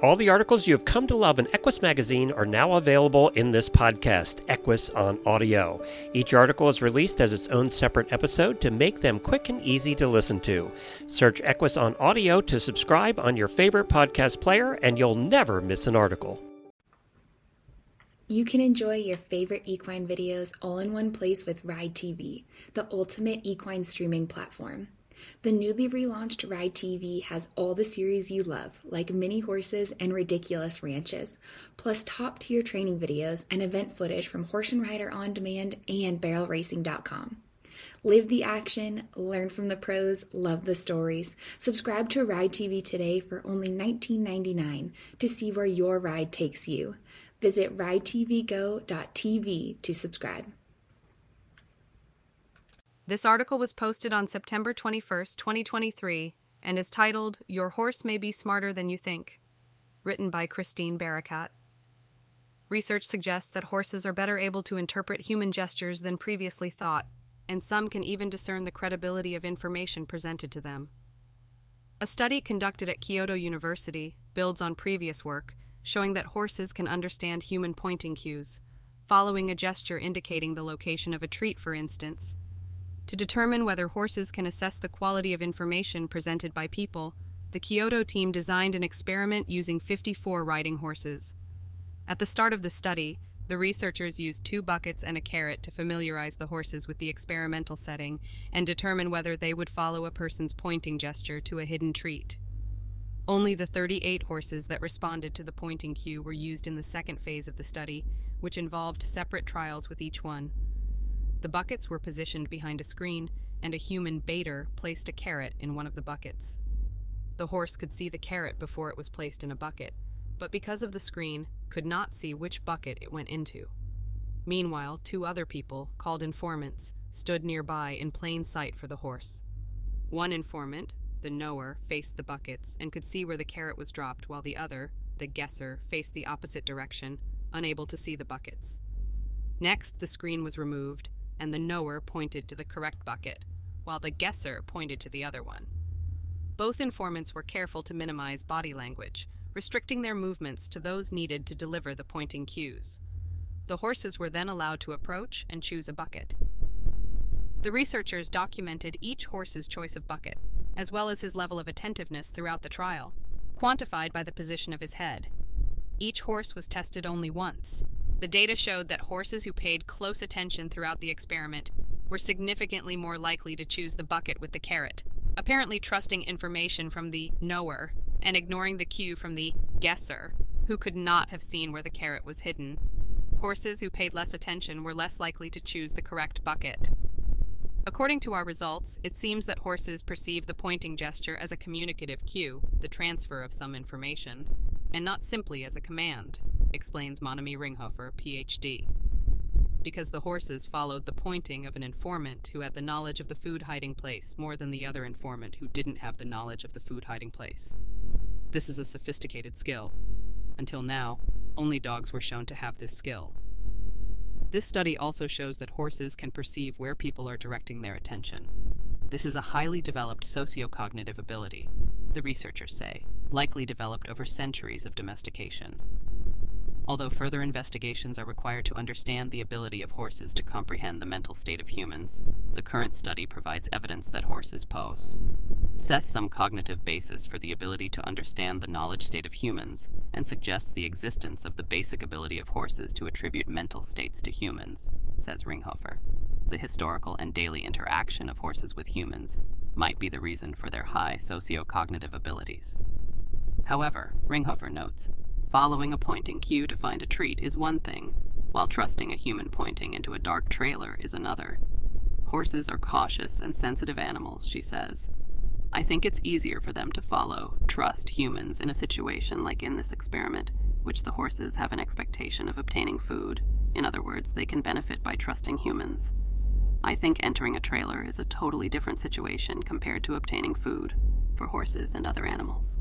All the articles you have come to love in Equus Magazine are now available in this podcast, Equus on Audio. Each article is released as its own separate episode to make them quick and easy to listen to. Search Equus on Audio to subscribe on your favorite podcast player, and you'll never miss an article. You can enjoy your favorite equine videos all in one place with Ride TV, the ultimate equine streaming platform. The newly relaunched Ride TV has all the series you love, like mini horses and ridiculous ranches, plus top tier training videos and event footage from Horse and Rider On Demand and BarrelRacing.com. Live the action, learn from the pros, love the stories. Subscribe to Ride TV today for only $19.99 to see where your ride takes you. Visit ridetvgo.tv to subscribe. This article was posted on September 21st, 2023, and is titled Your Horse May Be Smarter Than You Think, written by Christine Barakat. Research suggests that horses are better able to interpret human gestures than previously thought, and some can even discern the credibility of information presented to them. A study conducted at Kyoto University builds on previous work showing that horses can understand human pointing cues, following a gesture indicating the location of a treat, for instance. To determine whether horses can assess the quality of information presented by people, the Kyoto team designed an experiment using 54 riding horses. At the start of the study, the researchers used two buckets and a carrot to familiarize the horses with the experimental setting and determine whether they would follow a person's pointing gesture to a hidden treat. Only the 38 horses that responded to the pointing cue were used in the second phase of the study, which involved separate trials with each one. The buckets were positioned behind a screen, and a human baiter placed a carrot in one of the buckets. The horse could see the carrot before it was placed in a bucket, but because of the screen, could not see which bucket it went into. Meanwhile, two other people, called informants, stood nearby in plain sight for the horse. One informant, the knower, faced the buckets and could see where the carrot was dropped, while the other, the guesser, faced the opposite direction, unable to see the buckets. Next, the screen was removed, and the knower pointed to the correct bucket, while the guesser pointed to the other one. Both informants were careful to minimize body language, restricting their movements to those needed to deliver the pointing cues. The horses were then allowed to approach and choose a bucket. The researchers documented each horse's choice of bucket, as well as his level of attentiveness throughout the trial, quantified by the position of his head. Each horse was tested only once, the data showed that horses who paid close attention throughout the experiment were significantly more likely to choose the bucket with the carrot, apparently trusting information from the knower and ignoring the cue from the guesser, who could not have seen where the carrot was hidden. Horses who paid less attention were less likely to choose the correct bucket. According to our results, it seems that horses perceive the pointing gesture as a communicative cue, the transfer of some information, and not simply as a command explains Monamie Ringhofer, PhD. Because the horses followed the pointing of an informant who had the knowledge of the food hiding place more than the other informant who didn't have the knowledge of the food hiding place. This is a sophisticated skill. Until now, only dogs were shown to have this skill. This study also shows that horses can perceive where people are directing their attention. This is a highly developed sociocognitive ability, the researchers say, likely developed over centuries of domestication although further investigations are required to understand the ability of horses to comprehend the mental state of humans. The current study provides evidence that horses pose sets some cognitive basis for the ability to understand the knowledge state of humans and suggests the existence of the basic ability of horses to attribute mental states to humans, says Ringhofer. The historical and daily interaction of horses with humans might be the reason for their high socio-cognitive abilities. However, Ringhofer notes, Following a pointing cue to find a treat is one thing, while trusting a human pointing into a dark trailer is another. Horses are cautious and sensitive animals, she says. I think it's easier for them to follow, trust humans in a situation like in this experiment, which the horses have an expectation of obtaining food. In other words, they can benefit by trusting humans. I think entering a trailer is a totally different situation compared to obtaining food for horses and other animals.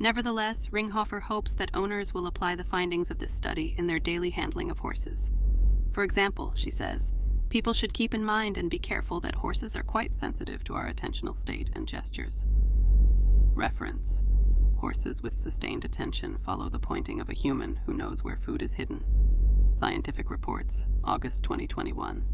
Nevertheless, Ringhofer hopes that owners will apply the findings of this study in their daily handling of horses. For example, she says, people should keep in mind and be careful that horses are quite sensitive to our attentional state and gestures. Reference Horses with sustained attention follow the pointing of a human who knows where food is hidden. Scientific Reports, August 2021.